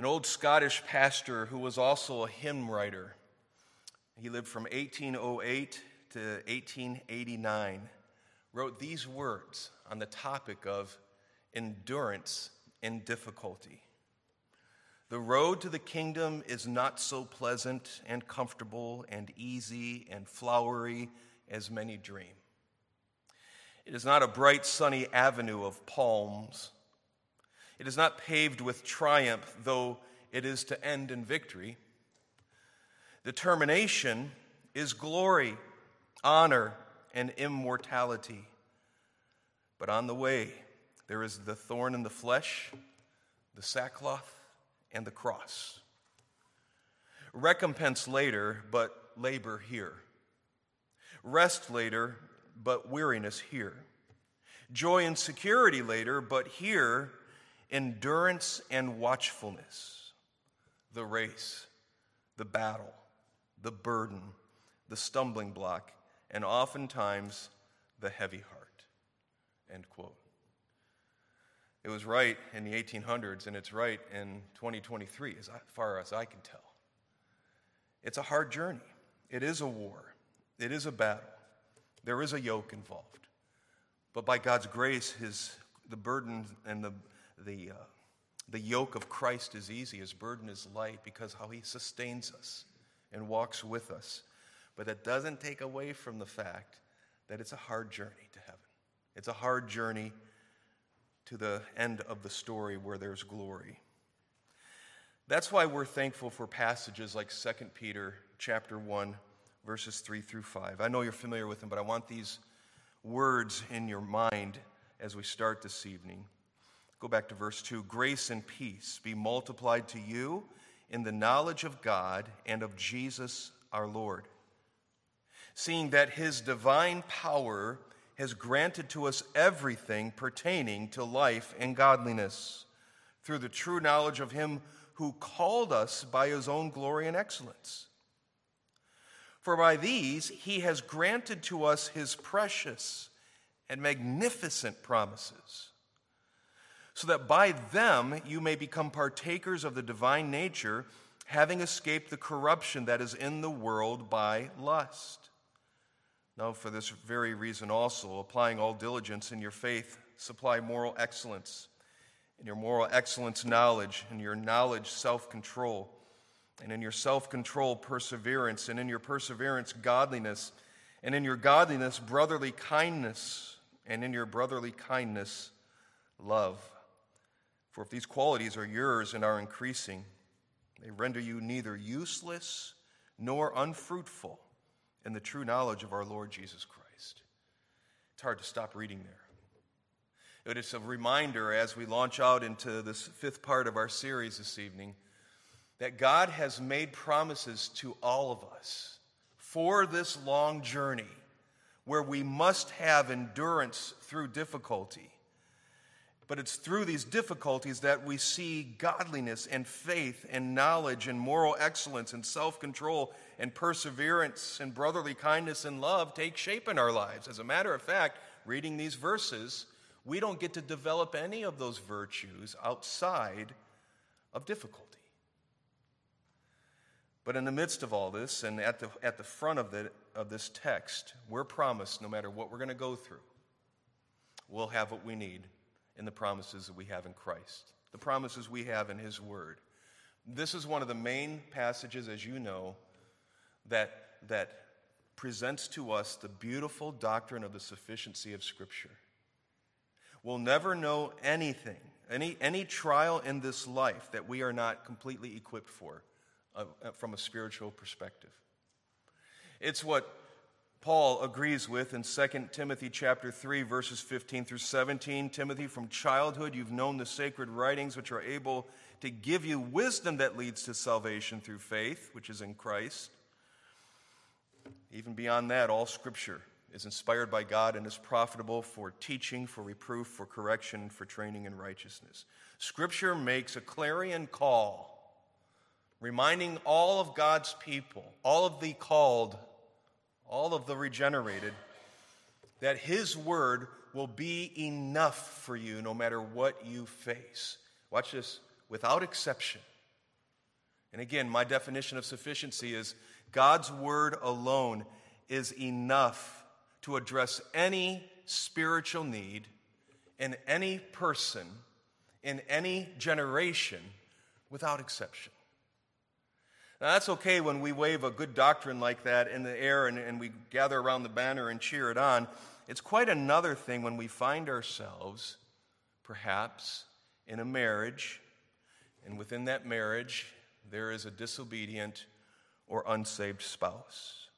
An old Scottish pastor who was also a hymn writer. He lived from 1808 to 1889, wrote these words on the topic of endurance in difficulty. The road to the kingdom is not so pleasant and comfortable and easy and flowery as many dream. It is not a bright, sunny avenue of palms. It is not paved with triumph, though it is to end in victory. The termination is glory, honor, and immortality. But on the way, there is the thorn in the flesh, the sackcloth, and the cross. Recompense later, but labor here. Rest later, but weariness here. Joy and security later, but here, endurance and watchfulness. The race, the battle, the burden, the stumbling block, and oftentimes the heavy heart. End quote. It was right in the 1800s, and it's right in 2023, as far as I can tell. It's a hard journey. It is a war. It is a battle. There is a yoke involved. But by God's grace, his, the burden and the, the, uh, the yoke of Christ is easy. His burden is light because how he sustains us and walks with us. But that doesn't take away from the fact that it's a hard journey to heaven. It's a hard journey to the end of the story where there's glory. That's why we're thankful for passages like 2 Peter chapter 1 verses 3 through 5. I know you're familiar with them, but I want these words in your mind as we start this evening. Go back to verse 2 Grace and peace be multiplied to you in the knowledge of God and of Jesus our Lord, seeing that his divine power has granted to us everything pertaining to life and godliness through the true knowledge of him who called us by his own glory and excellence. For by these he has granted to us his precious and magnificent promises, so that by them you may become partakers of the divine nature, having escaped the corruption that is in the world by lust. Now, for this very reason also, applying all diligence in your faith, supply moral excellence, in your moral excellence, knowledge, in your knowledge, self control and in your self control, perseverance, and in your perseverance, godliness, and in your godliness, brotherly kindness, and in your brotherly kindness, love. For if these qualities are yours and are increasing, they render you neither useless nor unfruitful in the true knowledge of our Lord Jesus Christ. It's hard to stop reading there. It is a reminder as we launch out into this fifth part of our series this evening that God has made promises to all of us for this long journey where we must have endurance through difficulty. But it's through these difficulties that we see godliness and faith and knowledge and moral excellence and self control and perseverance and brotherly kindness and love take shape in our lives. As a matter of fact, reading these verses, we don't get to develop any of those virtues outside of difficulty. But in the midst of all this, and at the, at the front of, the, of this text, we're promised no matter what we're going to go through, we'll have what we need in the promises that we have in Christ, the promises we have in His Word. This is one of the main passages, as you know, that, that presents to us the beautiful doctrine of the sufficiency of Scripture. We'll never know anything, any, any trial in this life that we are not completely equipped for uh, from a spiritual perspective. It's what Paul agrees with in 2 Timothy chapter 3 verses 15 through 17. Timothy, from childhood you've known the sacred writings which are able to give you wisdom that leads to salvation through faith, which is in Christ. Even beyond that, all scripture is inspired by God and is profitable for teaching, for reproof, for correction, for training in righteousness. Scripture makes a clarion call reminding all of God's people, all of the called, all of the regenerated, that His word will be enough for you no matter what you face. Watch this, without exception. And again, my definition of sufficiency is God's word alone is enough to address any spiritual need in any person in any generation without exception. Now, that's okay when we wave a good doctrine like that in the air and, and we gather around the banner and cheer it on. It's quite another thing when we find ourselves, perhaps, in a marriage, and within that marriage, there is a disobedient or unsaved spouse.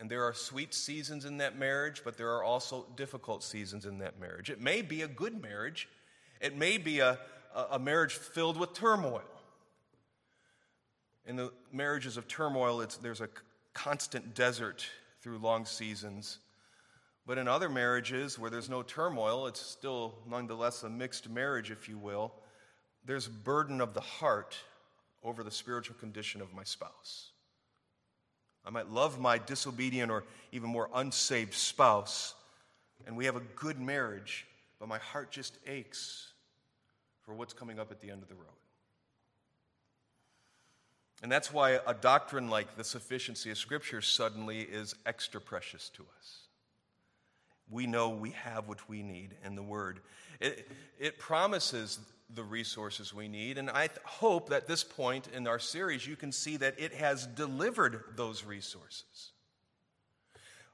And there are sweet seasons in that marriage, but there are also difficult seasons in that marriage. It may be a good marriage, it may be a, a marriage filled with turmoil. In the marriages of turmoil, there's a constant desert through long seasons. But in other marriages where there's no turmoil, it's still nonetheless a mixed marriage, if you will. There's burden of the heart over the spiritual condition of my spouse. I might love my disobedient or even more unsaved spouse, and we have a good marriage, but my heart just aches for what's coming up at the end of the road. And that's why a doctrine like the sufficiency of Scripture suddenly is extra precious to us. We know we have what we need in the Word. It, it promises the resources we need, and I th- hope that this point in our series you can see that it has delivered those resources.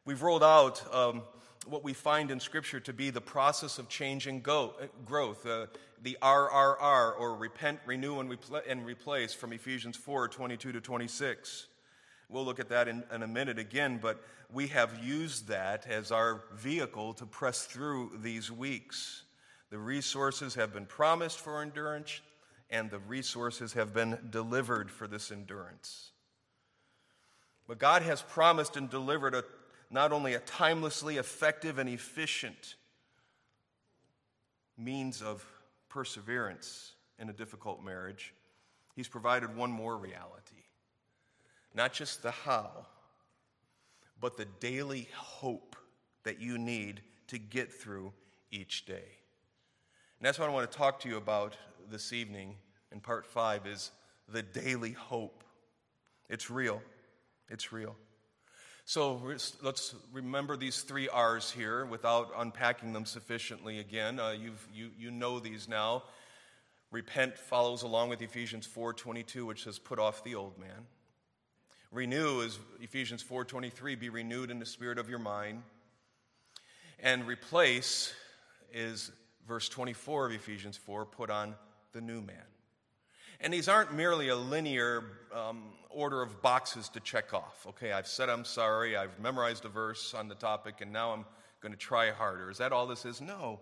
We've rolled out um, what we find in Scripture to be the process of change and go, uh, growth, uh, the RRR, or repent, renew, and, repl- and, replace from Ephesians 4 22 to 26. We'll look at that in, in a minute again, but we have used that as our vehicle to press through these weeks. The resources have been promised for endurance, and the resources have been delivered for this endurance. But God has promised and delivered a not only a timelessly effective and efficient means of perseverance in a difficult marriage, He's provided one more reality. Not just the how, but the daily hope that you need to get through each day. And that's what I want to talk to you about this evening in part five is the daily hope. It's real. It's real. So let's remember these three R's here without unpacking them sufficiently again. Uh, you've, you, you know these now. Repent follows along with Ephesians 4.22, which says, put off the old man. Renew is Ephesians 4.23, be renewed in the spirit of your mind. And replace is verse 24 of Ephesians 4, put on the new man. And these aren't merely a linear um, order of boxes to check off. Okay, I've said I'm sorry, I've memorized a verse on the topic, and now I'm going to try harder. Is that all this is? No.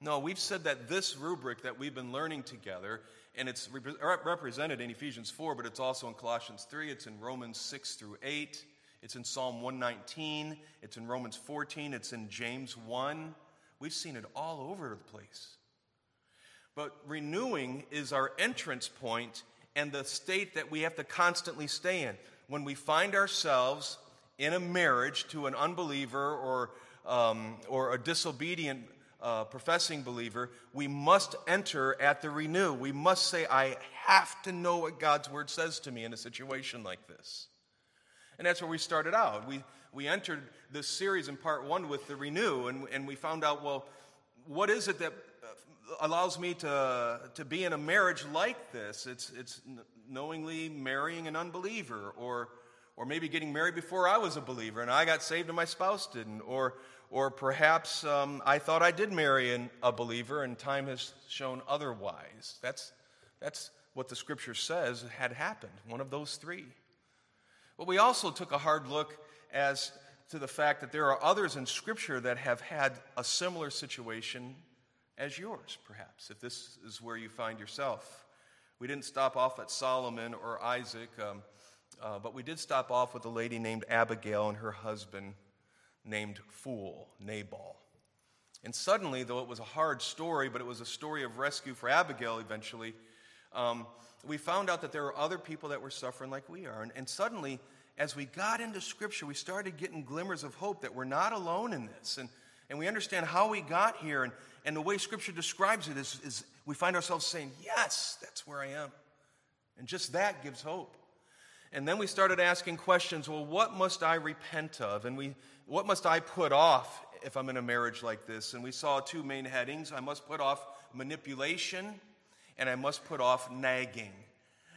No, we've said that this rubric that we've been learning together, and it's represented in Ephesians 4, but it's also in Colossians 3, it's in Romans 6 through 8, it's in Psalm 119, it's in Romans 14, it's in James 1. We've seen it all over the place. But renewing is our entrance point and the state that we have to constantly stay in. When we find ourselves in a marriage to an unbeliever or, um, or a disobedient uh, professing believer, we must enter at the renew. We must say, I have to know what God's word says to me in a situation like this. And that's where we started out. We, we entered this series in part one with the renew, and, and we found out, well, what is it that allows me to, to be in a marriage like this. It's, it's knowingly marrying an unbeliever, or, or maybe getting married before I was a believer and I got saved and my spouse didn't, or, or perhaps um, I thought I did marry an, a believer and time has shown otherwise. That's, that's what the scripture says had happened, one of those three. But we also took a hard look as to the fact that there are others in scripture that have had a similar situation as yours, perhaps, if this is where you find yourself. We didn't stop off at Solomon or Isaac, um, uh, but we did stop off with a lady named Abigail and her husband named Fool, Nabal. And suddenly, though it was a hard story, but it was a story of rescue for Abigail eventually, um, we found out that there were other people that were suffering like we are. And, and suddenly, as we got into Scripture, we started getting glimmers of hope that we're not alone in this. And, and we understand how we got here. And, and the way Scripture describes it is, is we find ourselves saying, Yes, that's where I am. And just that gives hope. And then we started asking questions well, what must I repent of? And we, what must I put off if I'm in a marriage like this? And we saw two main headings I must put off manipulation, and I must put off nagging.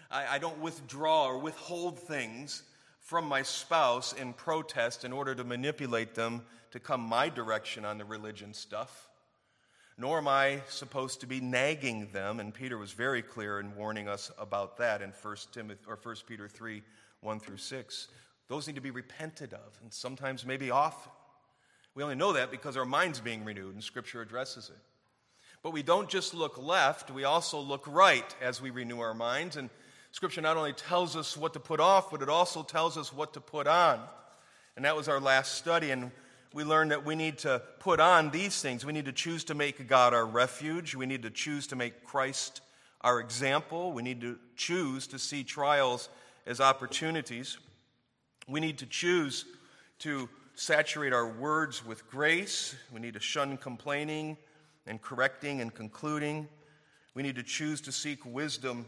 I, I don't withdraw or withhold things from my spouse in protest in order to manipulate them to come my direction on the religion stuff. Nor am I supposed to be nagging them, and Peter was very clear in warning us about that in 1 Timothy or 1 Peter 3, 1 through 6. Those need to be repented of, and sometimes maybe often. We only know that because our mind's being renewed, and Scripture addresses it. But we don't just look left, we also look right as we renew our minds. And Scripture not only tells us what to put off, but it also tells us what to put on. And that was our last study. And we learned that we need to put on these things. We need to choose to make God our refuge. We need to choose to make Christ our example. We need to choose to see trials as opportunities. We need to choose to saturate our words with grace. We need to shun complaining and correcting and concluding. We need to choose to seek wisdom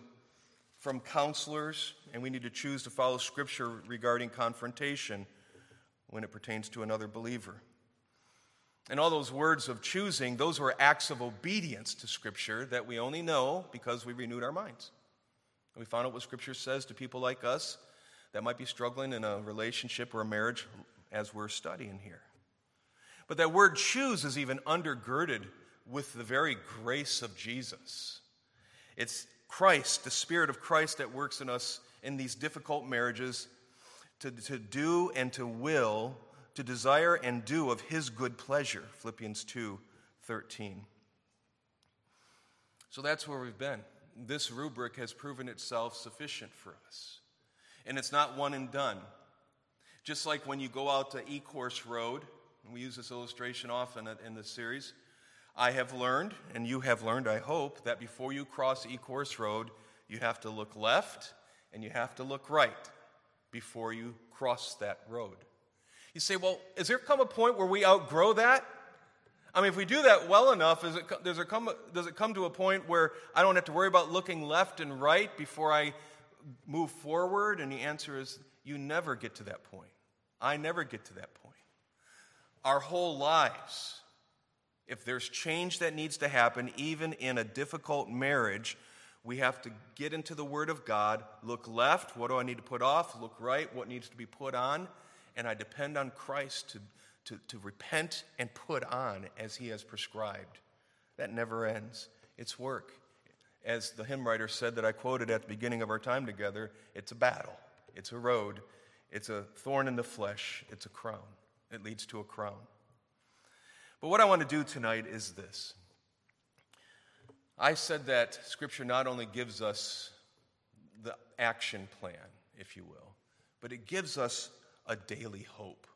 from counselors, and we need to choose to follow Scripture regarding confrontation when it pertains to another believer. And all those words of choosing, those were acts of obedience to Scripture that we only know because we renewed our minds. We found out what Scripture says to people like us that might be struggling in a relationship or a marriage as we're studying here. But that word choose is even undergirded with the very grace of Jesus. It's Christ, the Spirit of Christ that works in us in these difficult marriages to, to do and to will, to desire and do of his good pleasure. Philippians 2 13. So that's where we've been. This rubric has proven itself sufficient for us. And it's not one and done. Just like when you go out to E Course Road, and we use this illustration often in this series, I have learned, and you have learned, I hope, that before you cross Ecorse Road, you have to look left and you have to look right before you cross that road. You say, well, is there come a point where we outgrow that? I mean, if we do that well enough, it, does, it come, does it come to a point where I don't have to worry about looking left and right before I move forward? And the answer is, you never get to that point. I never get to that point. Our whole lives, if there's change that needs to happen, even in a difficult marriage, we have to get into the Word of God, look left, what do I need to put off? Look right, what needs to be put on? And I depend on Christ to, to, to repent and put on as He has prescribed. That never ends. It's work. As the hymn writer said that I quoted at the beginning of our time together, it's a battle, it's a road, it's a thorn in the flesh, it's a crown. It leads to a crown. But what I want to do tonight is this I said that Scripture not only gives us the action plan, if you will, but it gives us a daily hope.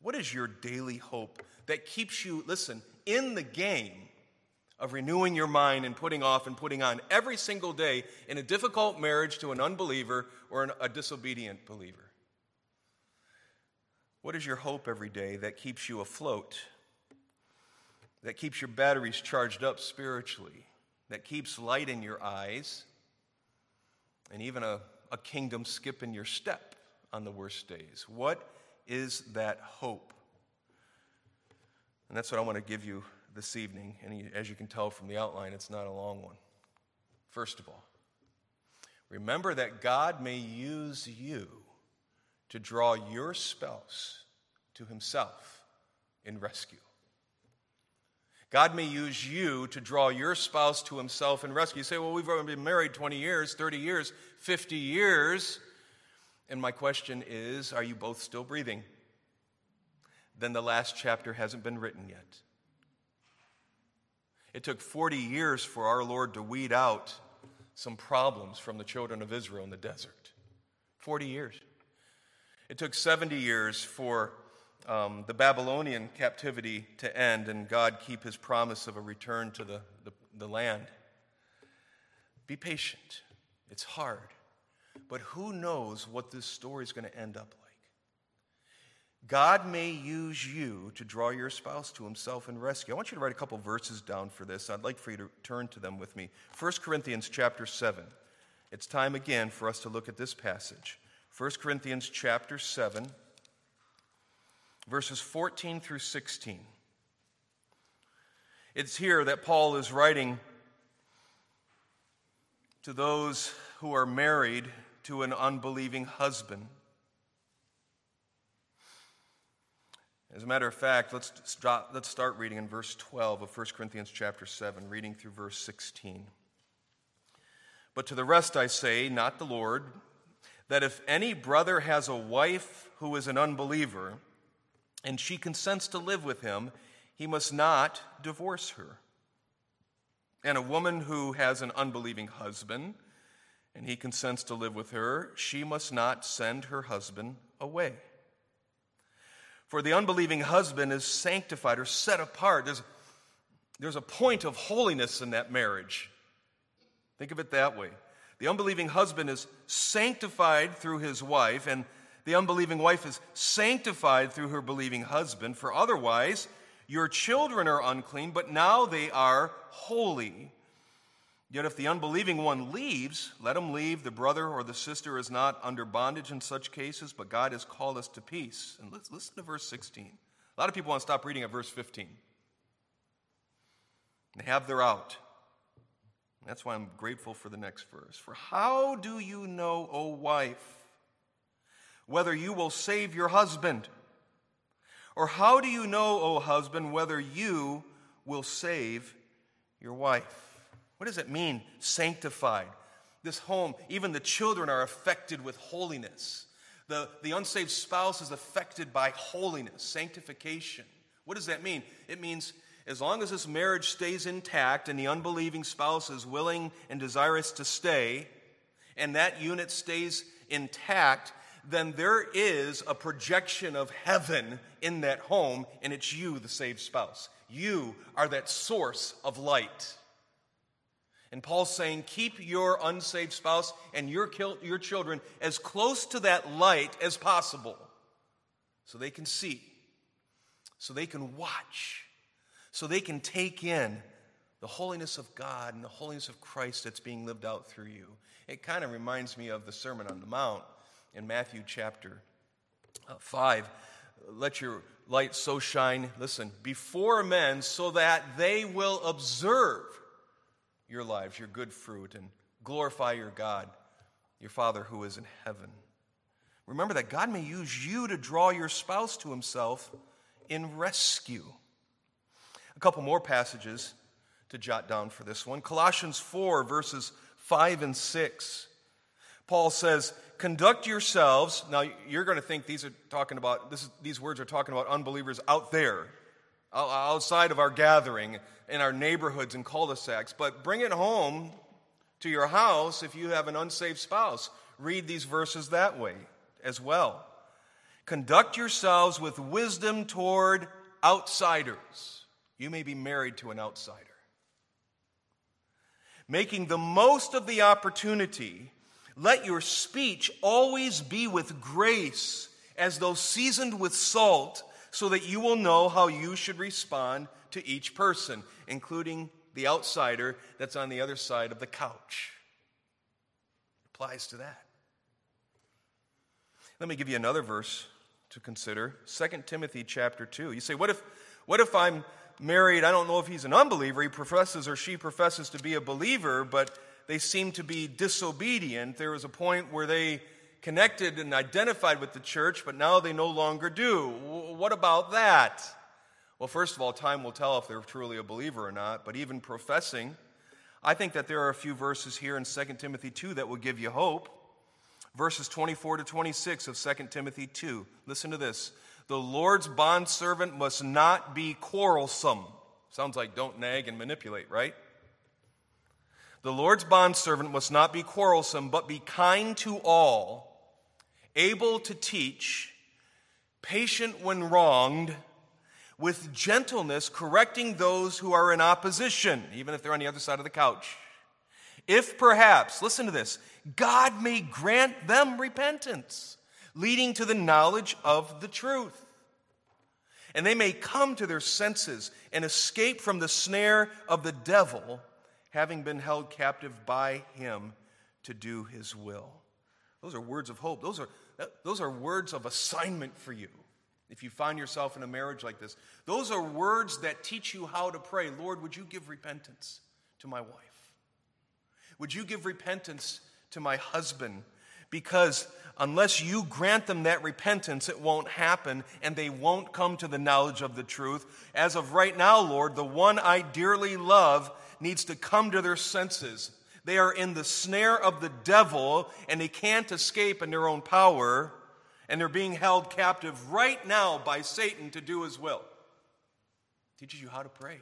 What is your daily hope that keeps you, listen, in the game of renewing your mind and putting off and putting on every single day in a difficult marriage to an unbeliever or an, a disobedient believer? What is your hope every day that keeps you afloat that keeps your batteries charged up spiritually, that keeps light in your eyes, and even a, a kingdom skip in your step on the worst days. What is that hope? And that's what I want to give you this evening. And as you can tell from the outline, it's not a long one. First of all, remember that God may use you to draw your spouse to himself in rescue. God may use you to draw your spouse to himself and rescue. You say, well, we've already been married 20 years, 30 years, 50 years. And my question is, are you both still breathing? Then the last chapter hasn't been written yet. It took 40 years for our Lord to weed out some problems from the children of Israel in the desert. 40 years. It took 70 years for um, the Babylonian captivity to end and God keep his promise of a return to the, the, the land. Be patient. It's hard. But who knows what this story is going to end up like? God may use you to draw your spouse to himself and rescue. I want you to write a couple verses down for this. I'd like for you to turn to them with me. 1 Corinthians chapter 7. it's time again for us to look at this passage 1 Corinthians chapter 7, verses 14 through 16. It's here that Paul is writing to those who are married to an unbelieving husband. As a matter of fact, let's, stop, let's start reading in verse 12 of 1 Corinthians chapter 7, reading through verse 16. But to the rest I say, not the Lord, that if any brother has a wife who is an unbeliever, and she consents to live with him, he must not divorce her. And a woman who has an unbelieving husband, and he consents to live with her, she must not send her husband away. For the unbelieving husband is sanctified or set apart. There's, there's a point of holiness in that marriage. Think of it that way. The unbelieving husband is sanctified through his wife, and the unbelieving wife is sanctified through her believing husband. For otherwise, your children are unclean, but now they are holy. Yet if the unbelieving one leaves, let him leave. The brother or the sister is not under bondage in such cases, but God has called us to peace. And let's listen to verse 16. A lot of people want to stop reading at verse 15. They have their out. That's why I'm grateful for the next verse. For how do you know, O wife, whether you will save your husband? Or how do you know, O husband, whether you will save your wife? What does it mean, sanctified? This home, even the children are affected with holiness. The, the unsaved spouse is affected by holiness, sanctification. What does that mean? It means as long as this marriage stays intact and the unbelieving spouse is willing and desirous to stay, and that unit stays intact, then there is a projection of heaven in that home, and it's you, the saved spouse. You are that source of light. And Paul's saying, keep your unsaved spouse and your, your children as close to that light as possible so they can see, so they can watch, so they can take in the holiness of God and the holiness of Christ that's being lived out through you. It kind of reminds me of the Sermon on the Mount in Matthew chapter uh, 5. Let your light so shine, listen, before men so that they will observe your lives, your good fruit, and glorify your God, your Father who is in heaven. Remember that God may use you to draw your spouse to himself in rescue. A couple more passages to jot down for this one Colossians 4, verses 5 and 6. Paul says, Conduct yourselves. Now, you're going to think these are talking about, this is, these words are talking about unbelievers out there, outside of our gathering in our neighborhoods and cul-de-sacs, but bring it home to your house if you have an unsaved spouse. Read these verses that way as well. Conduct yourselves with wisdom toward outsiders. You may be married to an outsider. Making the most of the opportunity, let your speech always be with grace, as though seasoned with salt so that you will know how you should respond to each person, including the outsider that's on the other side of the couch. Applies to that. Let me give you another verse to consider 2 timothy chapter 2 you say what if what if i'm married i don't know if he's an unbeliever he professes or she professes to be a believer but they seem to be disobedient there was a point where they connected and identified with the church, but now they no longer do. What about that? Well, first of all, time will tell if they're truly a believer or not, but even professing, I think that there are a few verses here in 2 Timothy 2 that will give you hope. Verses 24 to 26 of 2 Timothy 2. Listen to this. The Lord's bondservant must not be quarrelsome. Sounds like don't nag and manipulate, right? The Lord's bondservant must not be quarrelsome, but be kind to all able to teach, patient when wronged, with gentleness correcting those who are in opposition, even if they're on the other side of the couch. If perhaps, listen to this, God may grant them repentance, leading to the knowledge of the truth. And they may come to their senses and escape from the snare of the devil, having been held captive by him to do his will. Those are words of hope. Those are, those are words of assignment for you. If you find yourself in a marriage like this, those are words that teach you how to pray. Lord, would you give repentance to my wife? Would you give repentance to my husband? Because unless you grant them that repentance, it won't happen and they won't come to the knowledge of the truth. As of right now, Lord, the one I dearly love needs to come to their senses. They are in the snare of the devil and they can't escape in their own power, and they're being held captive right now by Satan to do his will. Teaches you how to pray.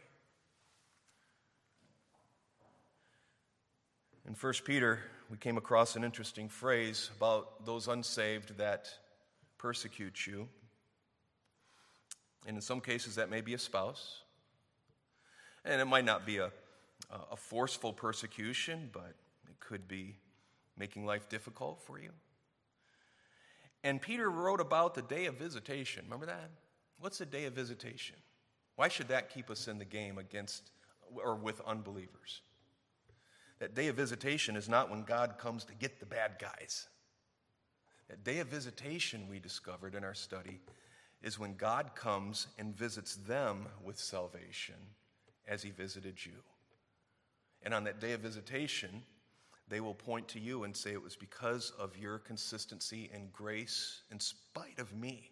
In 1 Peter, we came across an interesting phrase about those unsaved that persecute you. And in some cases, that may be a spouse. And it might not be a, a forceful persecution, but it could be making life difficult for you. And Peter wrote about the day of visitation. Remember that? What's the day of visitation? Why should that keep us in the game against or with unbelievers? That day of visitation is not when God comes to get the bad guys. That day of visitation, we discovered in our study, is when God comes and visits them with salvation as he visited you. And on that day of visitation, they will point to you and say, It was because of your consistency and grace in spite of me.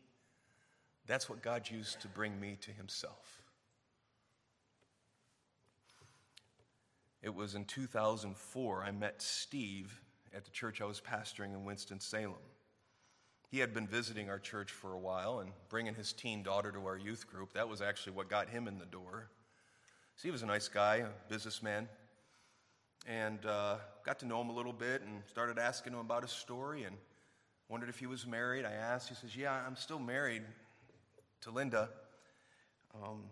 That's what God used to bring me to himself. It was in 2004 I met Steve at the church I was pastoring in Winston-Salem. He had been visiting our church for a while and bringing his teen daughter to our youth group. That was actually what got him in the door. Steve was a nice guy, a businessman, and uh, got to know him a little bit and started asking him about his story and wondered if he was married. I asked, he says, Yeah, I'm still married to Linda, um,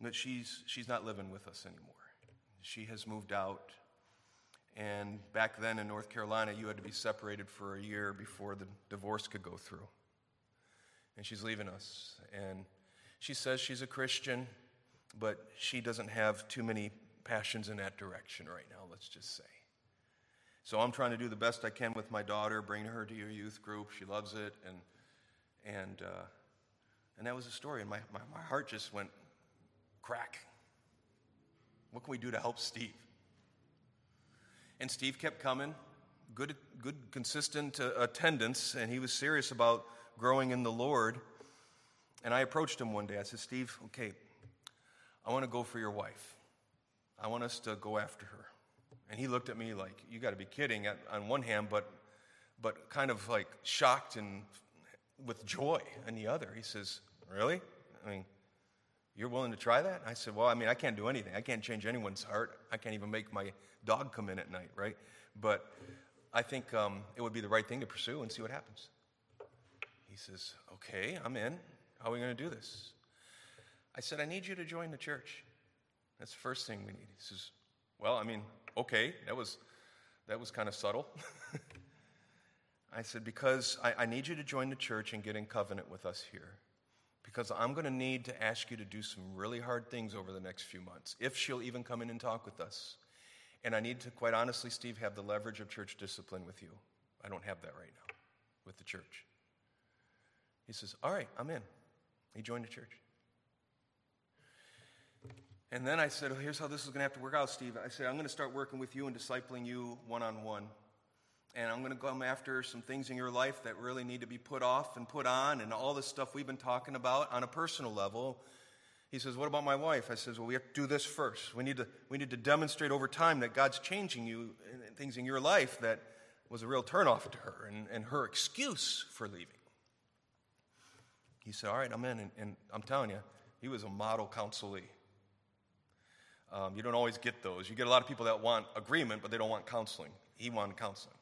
but she's, she's not living with us anymore. She has moved out. And back then in North Carolina, you had to be separated for a year before the divorce could go through. And she's leaving us. And she says she's a Christian, but she doesn't have too many passions in that direction right now, let's just say. So I'm trying to do the best I can with my daughter, bring her to your youth group. She loves it. And, and, uh, and that was the story. And my, my, my heart just went crack. What can we do to help Steve? And Steve kept coming, good, good consistent uh, attendance, and he was serious about growing in the Lord. And I approached him one day. I said, Steve, okay, I want to go for your wife. I want us to go after her. And he looked at me like, you got to be kidding on one hand, but, but kind of like shocked and with joy on the other. He says, Really? I mean, you're willing to try that? I said, Well, I mean, I can't do anything. I can't change anyone's heart. I can't even make my dog come in at night, right? But I think um, it would be the right thing to pursue and see what happens. He says, Okay, I'm in. How are we going to do this? I said, I need you to join the church. That's the first thing we need. He says, Well, I mean, okay, that was, that was kind of subtle. I said, Because I, I need you to join the church and get in covenant with us here because I'm going to need to ask you to do some really hard things over the next few months, if she'll even come in and talk with us. And I need to, quite honestly, Steve, have the leverage of church discipline with you. I don't have that right now with the church. He says, All right, I'm in. He joined the church. And then I said, well, Here's how this is going to have to work out, Steve. I said, I'm going to start working with you and discipling you one on one and I'm going to come after some things in your life that really need to be put off and put on, and all this stuff we've been talking about on a personal level. He says, What about my wife? I says, Well, we have to do this first. We need to, we need to demonstrate over time that God's changing you, and things in your life that was a real turnoff to her and, and her excuse for leaving. He said, All right, I'm in. And, and I'm telling you, he was a model counselee. Um, you don't always get those. You get a lot of people that want agreement, but they don't want counseling. He wanted counseling.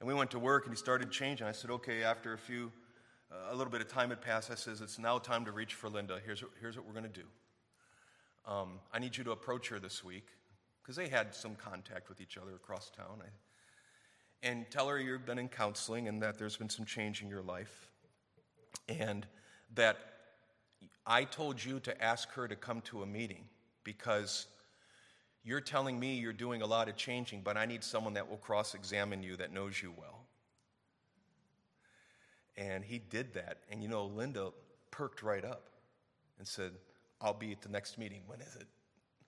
And we went to work and he started changing. I said, okay, after a few, uh, a little bit of time had passed, I says, it's now time to reach for Linda. Here's what, here's what we're going to do. Um, I need you to approach her this week because they had some contact with each other across town. I, and tell her you've been in counseling and that there's been some change in your life. And that I told you to ask her to come to a meeting because You're telling me you're doing a lot of changing, but I need someone that will cross examine you that knows you well. And he did that. And you know, Linda perked right up and said, I'll be at the next meeting. When is it?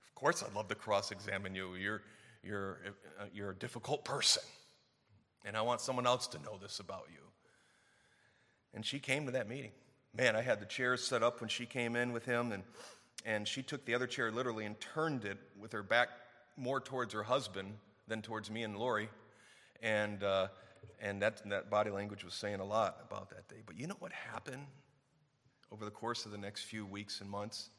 Of course, I'd love to cross examine you. You're, you're, uh, you're a difficult person. And I want someone else to know this about you. And she came to that meeting. Man, I had the chairs set up when she came in with him, and, and she took the other chair literally and turned it with her back more towards her husband than towards me and Lori. And, uh, and that, that body language was saying a lot about that day. But you know what happened over the course of the next few weeks and months?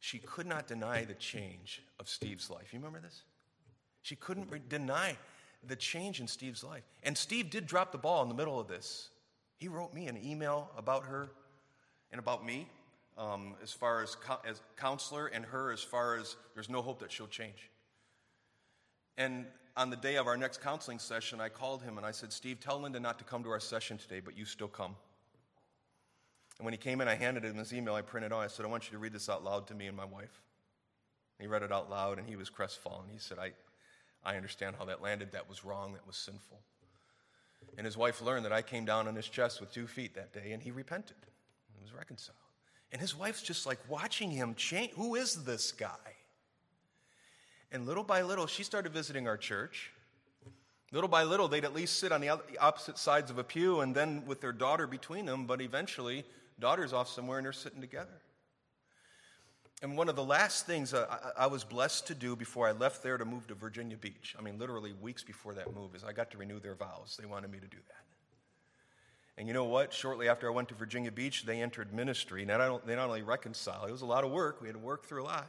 She could not deny the change of Steve's life. You remember this? She couldn't re- deny the change in Steve's life. And Steve did drop the ball in the middle of this. He wrote me an email about her and about me um, as far as, co- as counselor and her as far as there's no hope that she'll change. And on the day of our next counseling session, I called him and I said, Steve, tell Linda not to come to our session today, but you still come. And when he came in, I handed him his email I printed out. I said, I want you to read this out loud to me and my wife. And he read it out loud and he was crestfallen. He said, I, I understand how that landed. That was wrong. That was sinful. And his wife learned that I came down on his chest with two feet that day and he repented. He was reconciled. And his wife's just like watching him change. Who is this guy? And little by little, she started visiting our church. Little by little, they'd at least sit on the opposite sides of a pew and then with their daughter between them, but eventually, daughter's off somewhere and they're sitting together. And one of the last things I, I was blessed to do before I left there to move to Virginia Beach, I mean, literally weeks before that move, is I got to renew their vows. They wanted me to do that. And you know what? Shortly after I went to Virginia Beach, they entered ministry. And they not only reconciled, it was a lot of work. We had to work through a lot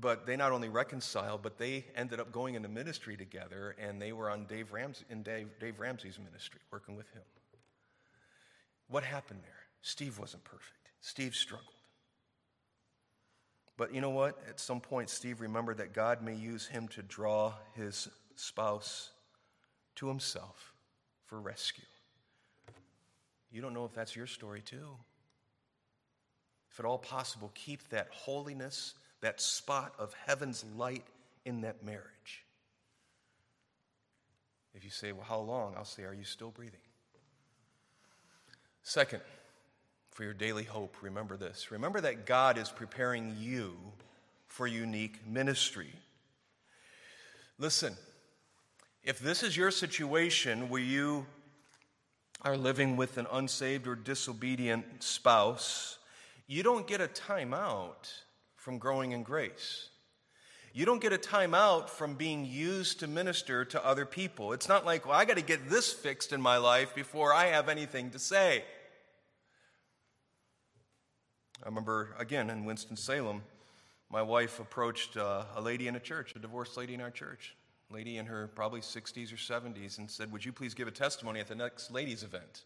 but they not only reconciled, but they ended up going into ministry together, and they were on Dave Ramsey, in Dave, Dave Ramsey's ministry, working with him. What happened there? Steve wasn't perfect. Steve struggled. But you know what? At some point, Steve remembered that God may use him to draw his spouse to himself for rescue. You don't know if that's your story, too. If at all possible, keep that holiness that spot of heaven's light in that marriage. If you say, Well, how long? I'll say, Are you still breathing? Second, for your daily hope, remember this. Remember that God is preparing you for unique ministry. Listen, if this is your situation where you are living with an unsaved or disobedient spouse, you don't get a timeout from growing in grace. You don't get a time out from being used to minister to other people. It's not like, well, I got to get this fixed in my life before I have anything to say. I remember, again, in Winston-Salem, my wife approached uh, a lady in a church, a divorced lady in our church, lady in her probably 60s or 70s, and said, Would you please give a testimony at the next ladies' event?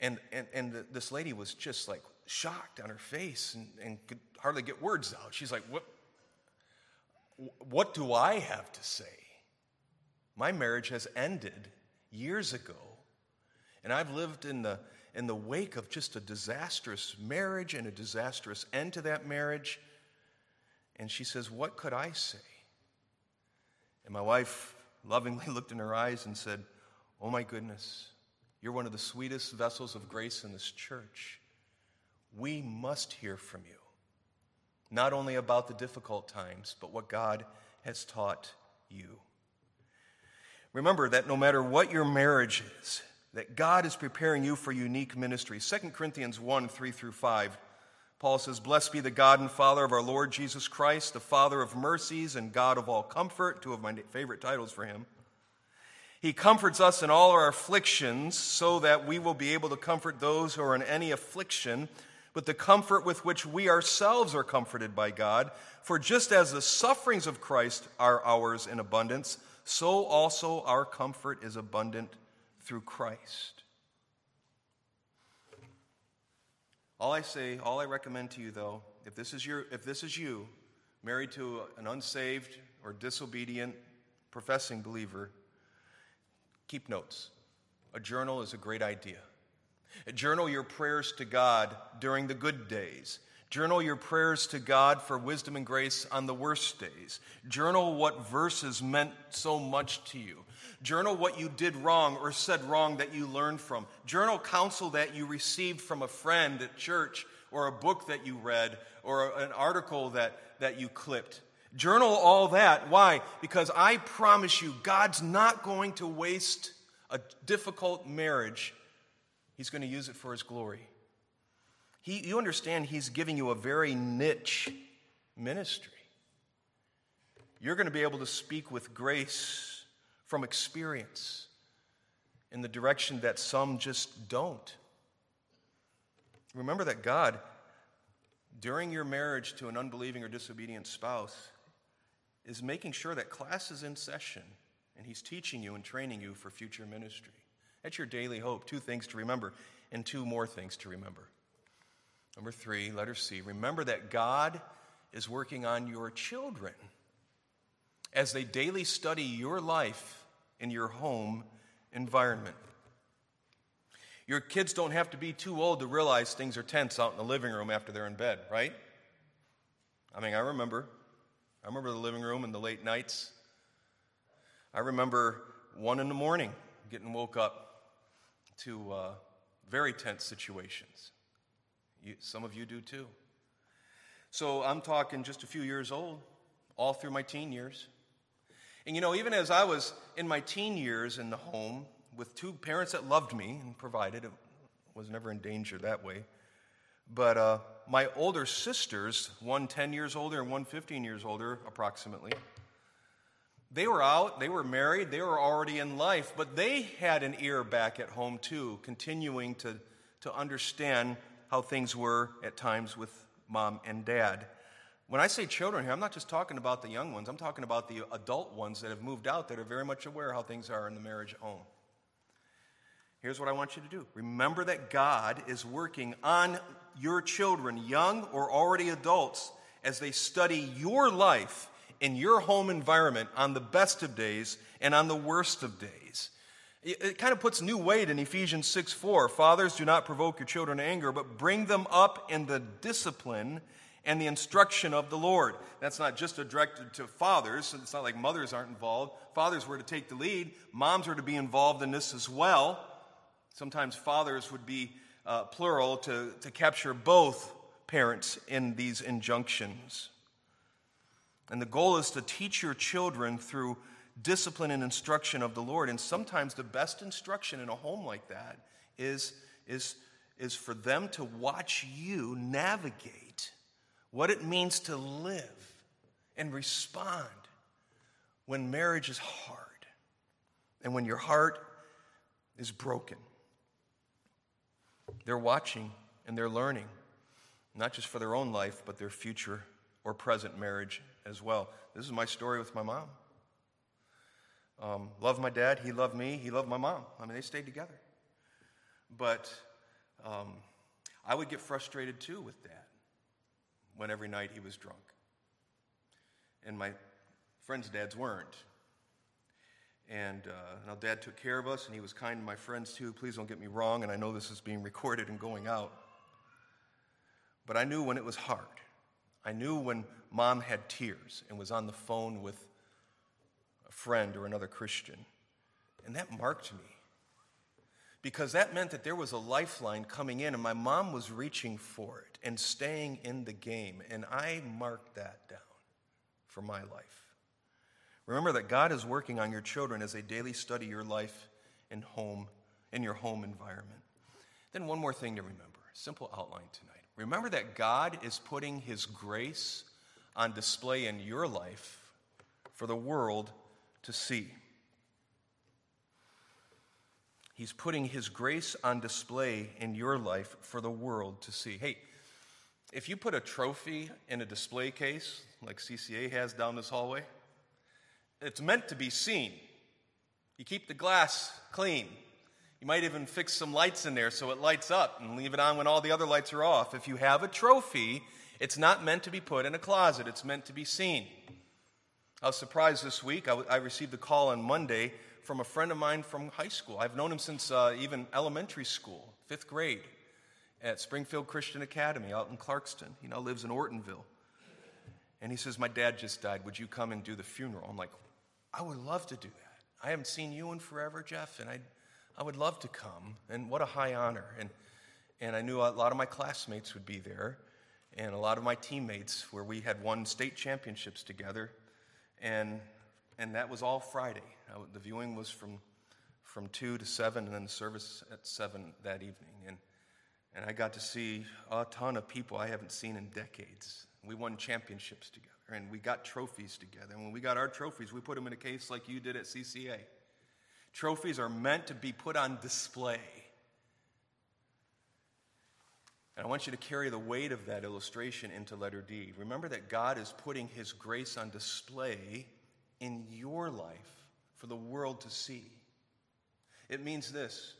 And, and, and this lady was just like, shocked on her face and, and could hardly get words out. She's like, what, what do I have to say? My marriage has ended years ago, and I've lived in the, in the wake of just a disastrous marriage and a disastrous end to that marriage. And she says, What could I say? And my wife lovingly looked in her eyes and said, Oh my goodness, you're one of the sweetest vessels of grace in this church we must hear from you, not only about the difficult times, but what God has taught you. Remember that no matter what your marriage is, that God is preparing you for unique ministry. 2 Corinthians 1 3 through 5. Paul says, Blessed be the God and Father of our Lord Jesus Christ, the Father of mercies and God of all comfort, two of my favorite titles for him. He comforts us in all our afflictions so that we will be able to comfort those who are in any affliction but the comfort with which we ourselves are comforted by God. For just as the sufferings of Christ are ours in abundance, so also our comfort is abundant through Christ. All I say, all I recommend to you though, if this is your if this is you, married to an unsaved or disobedient professing believer, keep notes. A journal is a great idea. Journal your prayers to God during the good days. Journal your prayers to God for wisdom and grace on the worst days. Journal what verses meant so much to you. Journal what you did wrong or said wrong that you learned from. Journal counsel that you received from a friend at church or a book that you read or an article that, that you clipped. Journal all that. Why? Because I promise you, God's not going to waste a difficult marriage, He's going to use it for His glory. He, you understand, He's giving you a very niche ministry. You're going to be able to speak with grace from experience in the direction that some just don't. Remember that God, during your marriage to an unbelieving or disobedient spouse, is making sure that class is in session and He's teaching you and training you for future ministry. That's your daily hope. Two things to remember, and two more things to remember. Number three, letter C, remember that God is working on your children as they daily study your life in your home environment. Your kids don't have to be too old to realize things are tense out in the living room after they're in bed, right? I mean, I remember. I remember the living room and the late nights. I remember one in the morning getting woke up to uh, very tense situations. You, some of you do too. So I'm talking just a few years old, all through my teen years. And you know, even as I was in my teen years in the home with two parents that loved me and provided, it was never in danger that way. But uh, my older sisters, one 10 years older and one 15 years older, approximately, they were out, they were married, they were already in life, but they had an ear back at home too, continuing to, to understand how things were at times with mom and dad. When I say children here, I'm not just talking about the young ones, I'm talking about the adult ones that have moved out that are very much aware how things are in the marriage home. Here's what I want you to do remember that God is working on your children, young or already adults, as they study your life in your home environment on the best of days and on the worst of days. It, kind of puts new weight in Ephesians 6 4. Fathers, do not provoke your children to anger, but bring them up in the discipline and the instruction of the Lord. That's not just directed to fathers, it's not like mothers aren't involved. Fathers were to take the lead, moms were to be involved in this as well. Sometimes fathers would be uh, plural to, to capture both parents in these injunctions. And the goal is to teach your children through discipline and instruction of the Lord. And sometimes the best instruction in a home like that is, is, is for them to watch you navigate what it means to live and respond when marriage is hard and when your heart is broken. They're watching and they're learning, not just for their own life, but their future or present marriage as well. This is my story with my mom. Um, loved my dad, he loved me, he loved my mom. I mean, they stayed together. But um, I would get frustrated too with dad when every night he was drunk. And my friends' dads weren't. And uh, now dad took care of us, and he was kind to my friends too. Please don't get me wrong, and I know this is being recorded and going out. But I knew when it was hard. I knew when mom had tears and was on the phone with friend or another Christian. And that marked me. Because that meant that there was a lifeline coming in, and my mom was reaching for it and staying in the game. And I marked that down for my life. Remember that God is working on your children as they daily study your life in home, in your home environment. Then, one more thing to remember simple outline tonight. Remember that God is putting His grace on display in your life for the world to see. He's putting His grace on display in your life for the world to see. Hey, if you put a trophy in a display case, like CCA has down this hallway, it's meant to be seen. You keep the glass clean, you might even fix some lights in there so it lights up and leave it on when all the other lights are off. If you have a trophy, it's not meant to be put in a closet, it's meant to be seen. I was surprised this week. I, w- I received a call on Monday from a friend of mine from high school. I've known him since uh, even elementary school, fifth grade. at Springfield Christian Academy out in Clarkston. He now lives in Ortonville. And he says, My dad just died. Would you come and do the funeral? I'm like, I would love to do that. I haven't seen you in forever, Jeff, and I, I would love to come. And what a high honor. And, and I knew a lot of my classmates would be there and a lot of my teammates where we had won state championships together. And, and that was all Friday. the viewing was from, from 2 to 7, and then the service at 7 that evening. And, and I got to see a ton of people I haven't seen in decades. We won championships together, and we got trophies together. And when we got our trophies, we put them in a case like you did at CCA. Trophies are meant to be put on display. And I want you to carry the weight of that illustration into letter D. Remember that God is putting His grace on display in your life for the world to see. It means this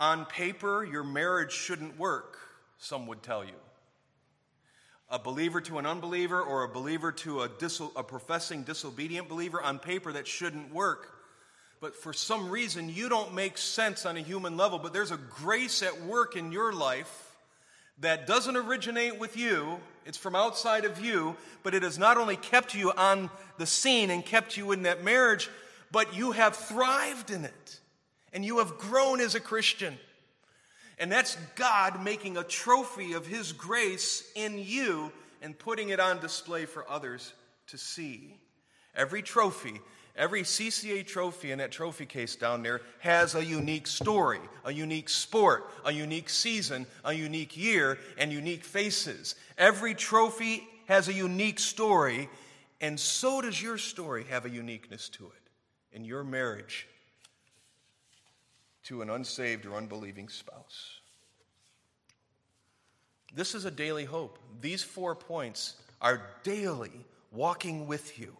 on paper, your marriage shouldn't work, some would tell you. A believer to an unbeliever or a believer to a, dis- a professing disobedient believer, on paper, that shouldn't work. But for some reason, you don't make sense on a human level, but there's a grace at work in your life that doesn't originate with you, it's from outside of you, but it has not only kept you on the scene and kept you in that marriage, but you have thrived in it and you have grown as a Christian. And that's God making a trophy of His grace in you and putting it on display for others to see. Every trophy, every CCA trophy in that trophy case down there has a unique story, a unique sport, a unique season, a unique year, and unique faces. Every trophy has a unique story, and so does your story have a uniqueness to it in your marriage to an unsaved or unbelieving spouse. This is a daily hope. These four points are daily walking with you,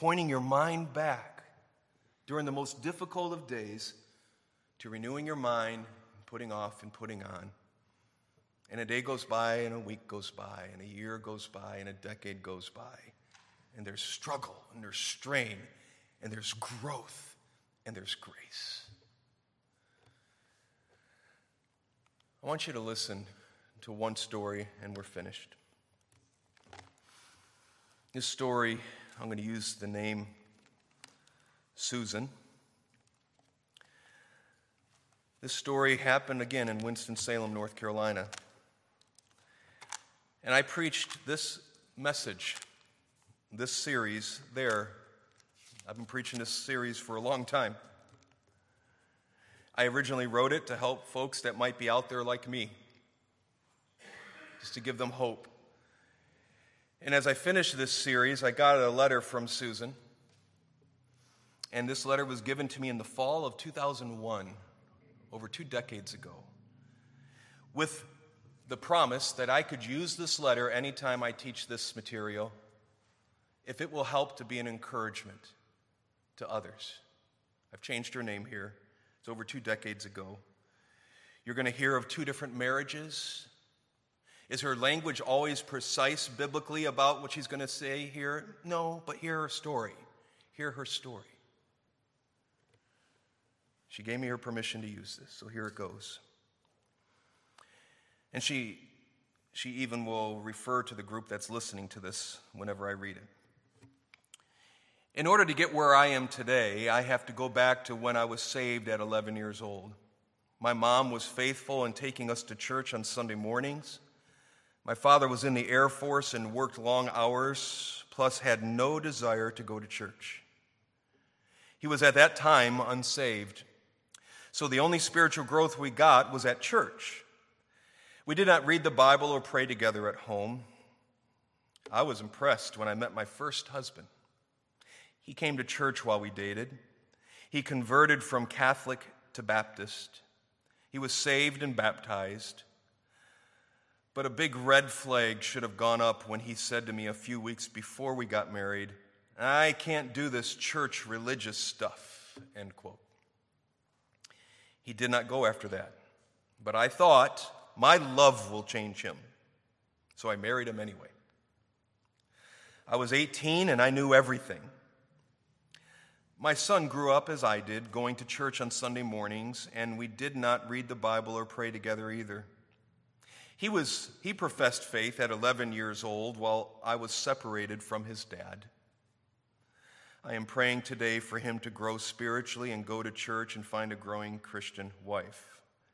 pointing your mind back during the most difficult of days to renewing your mind, putting off and putting on. And a day goes by, and a week goes by, and a year goes by, and a decade goes by. And there's struggle, and there's strain, and there's growth, and there's grace. I want you to listen to one story, and we're finished. This story, I'm going to use the name Susan. This story happened again in Winston-Salem, North Carolina. And I preached this message, this series there. I've been preaching this series for a long time. I originally wrote it to help folks that might be out there like me, just to give them hope. And as I finished this series, I got a letter from Susan. And this letter was given to me in the fall of 2001, over two decades ago, with the promise that I could use this letter anytime I teach this material if it will help to be an encouragement to others. I've changed her name here. It's over two decades ago. You're going to hear of two different marriages. Is her language always precise biblically about what she's going to say here? No, but hear her story. Hear her story. She gave me her permission to use this, so here it goes. And she, she even will refer to the group that's listening to this whenever I read it. In order to get where I am today, I have to go back to when I was saved at 11 years old. My mom was faithful in taking us to church on Sunday mornings. My father was in the Air Force and worked long hours, plus had no desire to go to church. He was at that time unsaved. So the only spiritual growth we got was at church. We did not read the Bible or pray together at home. I was impressed when I met my first husband. He came to church while we dated. He converted from Catholic to Baptist. He was saved and baptized. But a big red flag should have gone up when he said to me a few weeks before we got married, I can't do this church religious stuff, end quote. He did not go after that. But I thought, my love will change him. So I married him anyway. I was 18 and I knew everything. My son grew up as I did, going to church on Sunday mornings, and we did not read the Bible or pray together either. He, was, he professed faith at 11 years old while I was separated from his dad. I am praying today for him to grow spiritually and go to church and find a growing Christian wife.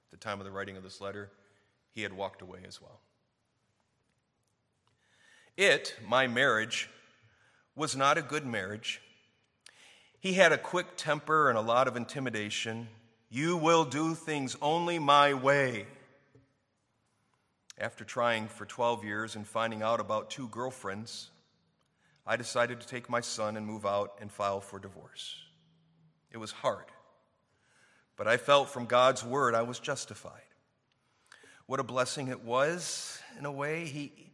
At the time of the writing of this letter, he had walked away as well. It, my marriage, was not a good marriage. He had a quick temper and a lot of intimidation. You will do things only my way. After trying for 12 years and finding out about two girlfriends, I decided to take my son and move out and file for divorce. It was hard, but I felt from God's word I was justified. What a blessing it was, in a way. He,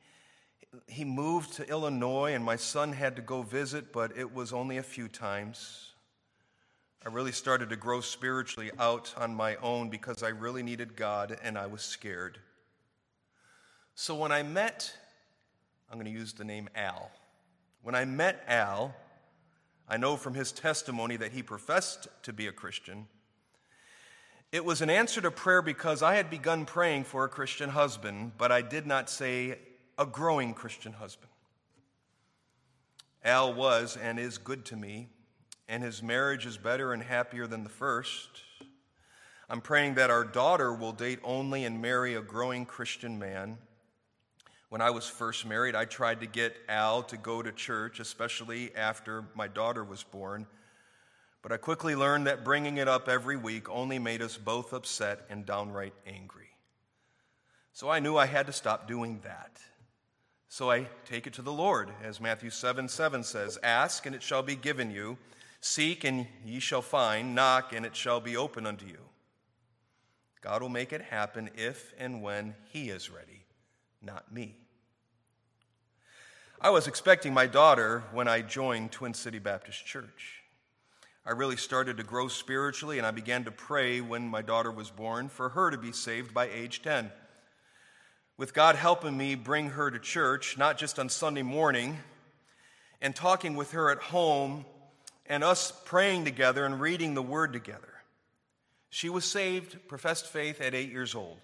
he moved to Illinois, and my son had to go visit, but it was only a few times. I really started to grow spiritually out on my own because I really needed God and I was scared. So when I met, I'm going to use the name Al. When I met Al, I know from his testimony that he professed to be a Christian. It was an answer to prayer because I had begun praying for a Christian husband, but I did not say a growing Christian husband. Al was and is good to me, and his marriage is better and happier than the first. I'm praying that our daughter will date only and marry a growing Christian man. When I was first married, I tried to get Al to go to church, especially after my daughter was born. But I quickly learned that bringing it up every week only made us both upset and downright angry. So I knew I had to stop doing that. So I take it to the Lord, as Matthew 7 7 says Ask, and it shall be given you. Seek, and ye shall find. Knock, and it shall be open unto you. God will make it happen if and when He is ready, not me. I was expecting my daughter when I joined Twin City Baptist Church. I really started to grow spiritually, and I began to pray when my daughter was born for her to be saved by age 10. With God helping me bring her to church, not just on Sunday morning, and talking with her at home, and us praying together and reading the Word together. She was saved, professed faith at eight years old.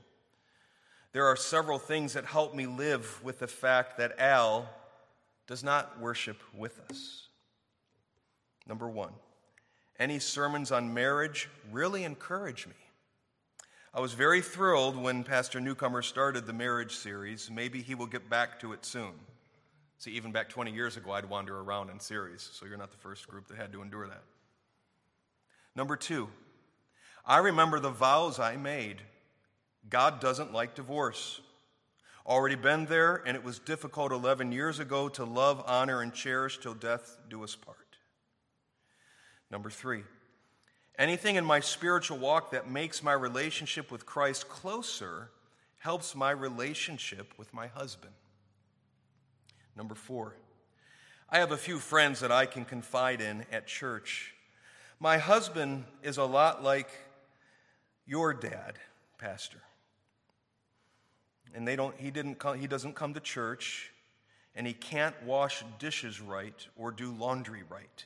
There are several things that help me live with the fact that Al does not worship with us. Number one, any sermons on marriage really encourage me. I was very thrilled when Pastor Newcomer started the marriage series. Maybe he will get back to it soon. See, even back 20 years ago, I'd wander around in series, so you're not the first group that had to endure that. Number two, I remember the vows I made. God doesn't like divorce. Already been there, and it was difficult 11 years ago to love, honor, and cherish till death do us part. Number three, anything in my spiritual walk that makes my relationship with Christ closer helps my relationship with my husband. Number four, I have a few friends that I can confide in at church. My husband is a lot like your dad, Pastor and they don't, he, didn't come, he doesn't come to church, and he can't wash dishes right or do laundry right.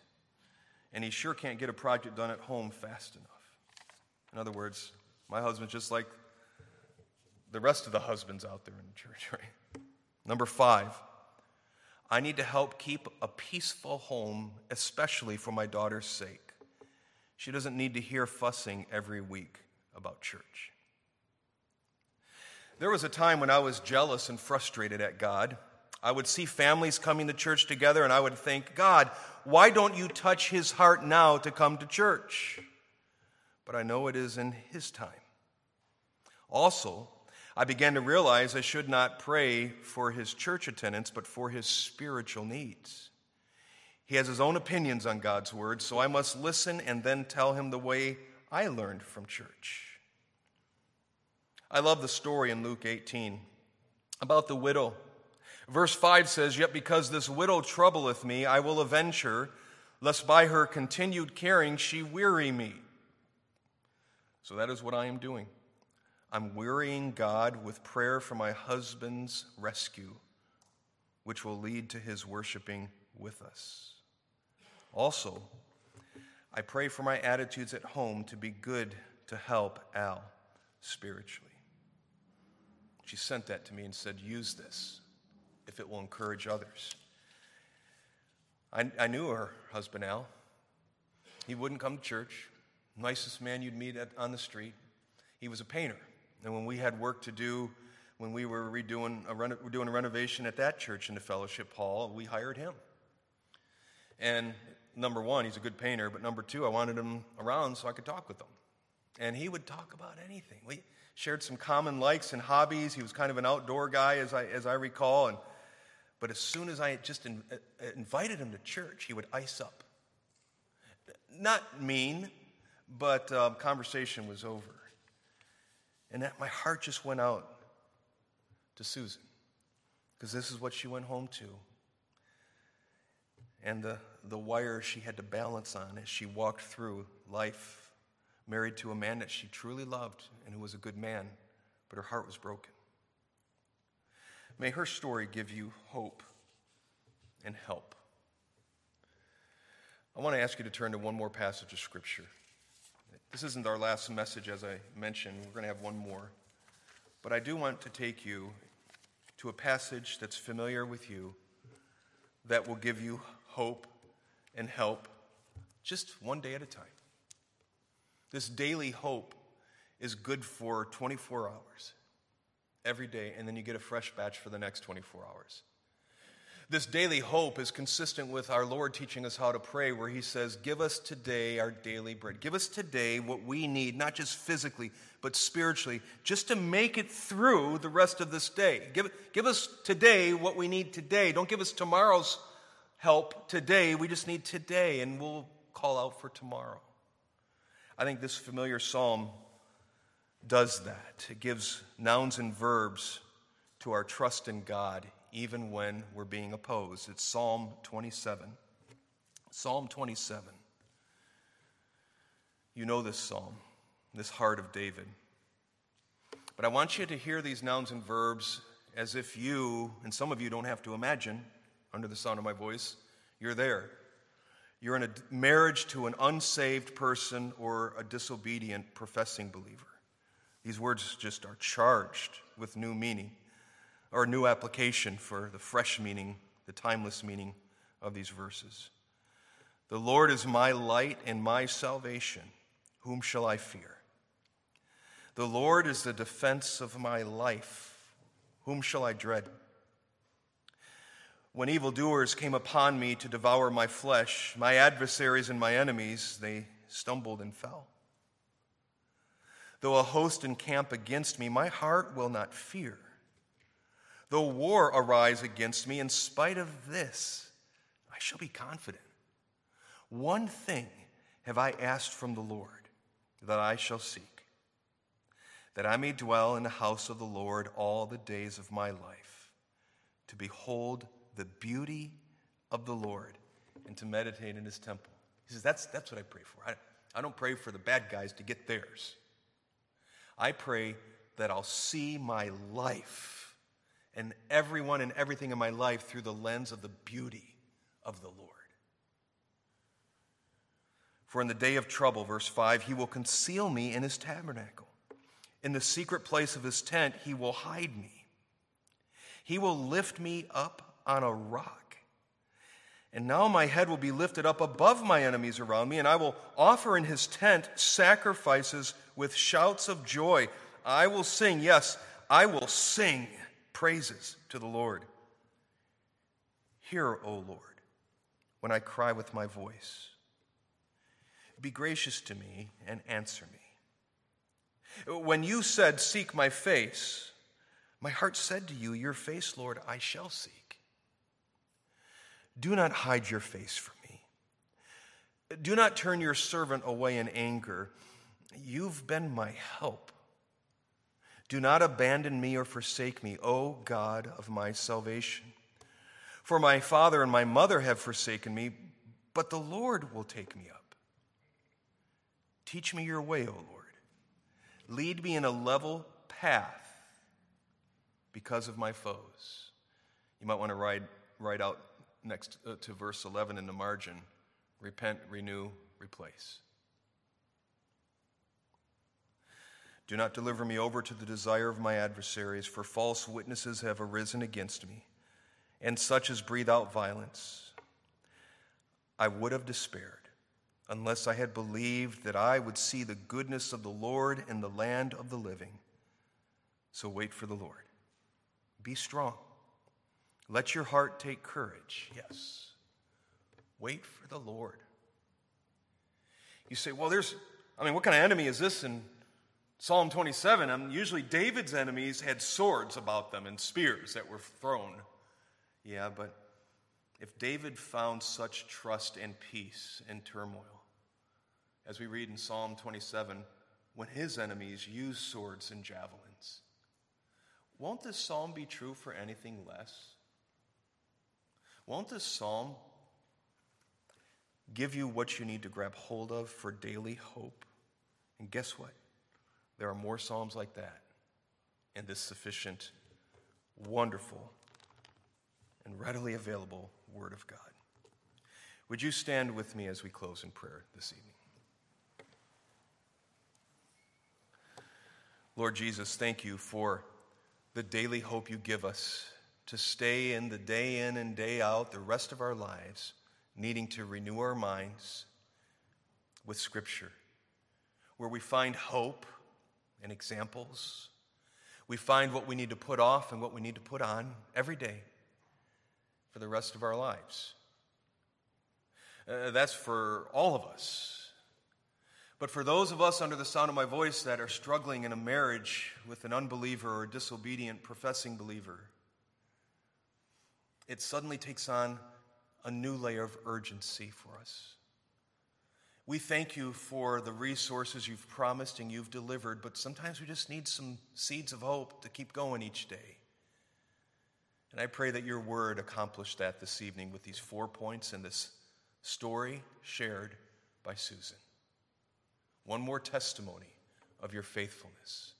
And he sure can't get a project done at home fast enough. In other words, my husband's just like the rest of the husbands out there in the church, right? Number five, I need to help keep a peaceful home, especially for my daughter's sake. She doesn't need to hear fussing every week about church. There was a time when I was jealous and frustrated at God. I would see families coming to church together and I would think, God, why don't you touch his heart now to come to church? But I know it is in his time. Also, I began to realize I should not pray for his church attendance, but for his spiritual needs. He has his own opinions on God's word, so I must listen and then tell him the way I learned from church. I love the story in Luke 18 about the widow. Verse 5 says, Yet because this widow troubleth me, I will avenge her, lest by her continued caring she weary me. So that is what I am doing. I'm wearying God with prayer for my husband's rescue, which will lead to his worshiping with us. Also, I pray for my attitudes at home to be good to help Al spiritually. She sent that to me and said, Use this if it will encourage others. I, I knew her husband, Al. He wouldn't come to church, nicest man you'd meet at, on the street. He was a painter. And when we had work to do, when we were redoing a, reno, doing a renovation at that church in the fellowship hall, we hired him. And number one, he's a good painter, but number two, I wanted him around so I could talk with him. And he would talk about anything. We shared some common likes and hobbies. He was kind of an outdoor guy, as I, as I recall. And, but as soon as I just in, uh, invited him to church, he would ice up. Not mean, but um, conversation was over. And that, my heart just went out to Susan because this is what she went home to. And the, the wire she had to balance on as she walked through life, married to a man that she truly loved and who was a good man, but her heart was broken. May her story give you hope and help. I want to ask you to turn to one more passage of Scripture. This isn't our last message, as I mentioned. We're going to have one more. But I do want to take you to a passage that's familiar with you that will give you hope and help just one day at a time. This daily hope is good for 24 hours every day, and then you get a fresh batch for the next 24 hours. This daily hope is consistent with our Lord teaching us how to pray, where He says, Give us today our daily bread. Give us today what we need, not just physically, but spiritually, just to make it through the rest of this day. Give, give us today what we need today. Don't give us tomorrow's help today. We just need today, and we'll call out for tomorrow. I think this familiar psalm does that. It gives nouns and verbs to our trust in God even when we're being opposed. It's Psalm 27. Psalm 27. You know this psalm, this heart of David. But I want you to hear these nouns and verbs as if you, and some of you don't have to imagine under the sound of my voice, you're there. You're in a marriage to an unsaved person or a disobedient professing believer. These words just are charged with new meaning or new application for the fresh meaning, the timeless meaning of these verses. The Lord is my light and my salvation. Whom shall I fear? The Lord is the defense of my life. Whom shall I dread? When evildoers came upon me to devour my flesh, my adversaries and my enemies, they stumbled and fell. Though a host encamp against me, my heart will not fear. Though war arise against me, in spite of this, I shall be confident. One thing have I asked from the Lord that I shall seek, that I may dwell in the house of the Lord all the days of my life, to behold the beauty of the Lord and to meditate in his temple. He says, That's, that's what I pray for. I, I don't pray for the bad guys to get theirs. I pray that I'll see my life and everyone and everything in my life through the lens of the beauty of the Lord. For in the day of trouble, verse 5, he will conceal me in his tabernacle. In the secret place of his tent, he will hide me. He will lift me up on a rock. And now my head will be lifted up above my enemies around me, and I will offer in his tent sacrifices with shouts of joy. I will sing, yes, I will sing praises to the Lord. Hear, O Lord, when I cry with my voice. Be gracious to me and answer me. When you said, Seek my face, my heart said to you, Your face, Lord, I shall seek. Do not hide your face from me. Do not turn your servant away in anger. You've been my help. Do not abandon me or forsake me, O God of my salvation. For my father and my mother have forsaken me, but the Lord will take me up. Teach me your way, O Lord. Lead me in a level path because of my foes. You might want to write, write out next uh, to verse 11 in the margin repent, renew, replace. Do not deliver me over to the desire of my adversaries, for false witnesses have arisen against me, and such as breathe out violence. I would have despaired unless I had believed that I would see the goodness of the Lord in the land of the living. So wait for the Lord. Be strong. Let your heart take courage. Yes. Wait for the Lord. You say, well, there's, I mean, what kind of enemy is this in Psalm 27? I mean, usually David's enemies had swords about them and spears that were thrown. Yeah, but if David found such trust and peace in turmoil, as we read in Psalm 27, when his enemies used swords and javelins, won't this psalm be true for anything less? Won't this psalm give you what you need to grab hold of for daily hope? And guess what? There are more psalms like that in this sufficient, wonderful, and readily available Word of God. Would you stand with me as we close in prayer this evening? Lord Jesus, thank you for the daily hope you give us to stay in the day in and day out the rest of our lives, needing to renew our minds with Scripture, where we find hope and examples. We find what we need to put off and what we need to put on every day for the rest of our lives. Uh, that's for all of us. But for those of us under the sound of my voice that are struggling in a marriage with an unbeliever or disobedient professing believer, it suddenly takes on a new layer of urgency for us. We thank you for the resources you've promised and you've delivered, but sometimes we just need some seeds of hope to keep going each day. And I pray that your word accomplish that this evening with these four points and this story shared by Susan. One more testimony of your faithfulness.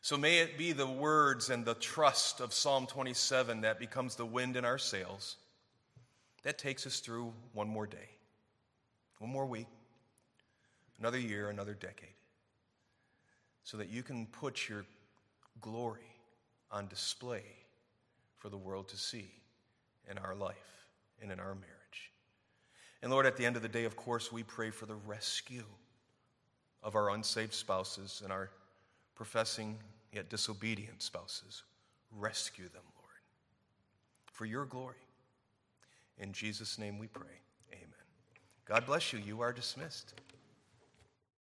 So may it be the words and the trust of Psalm 27 that becomes the wind in our sails that takes us through one more day, one more week, another year, another decade, so that you can put your glory on display for the world to see in our life and in our marriage. And Lord, at the end of the day, of course, we pray for the rescue of our unsaved spouses and our professing yet disobedient spouses. Rescue them, Lord, for your glory. In Jesus' name we pray. Amen. God bless you. You are dismissed.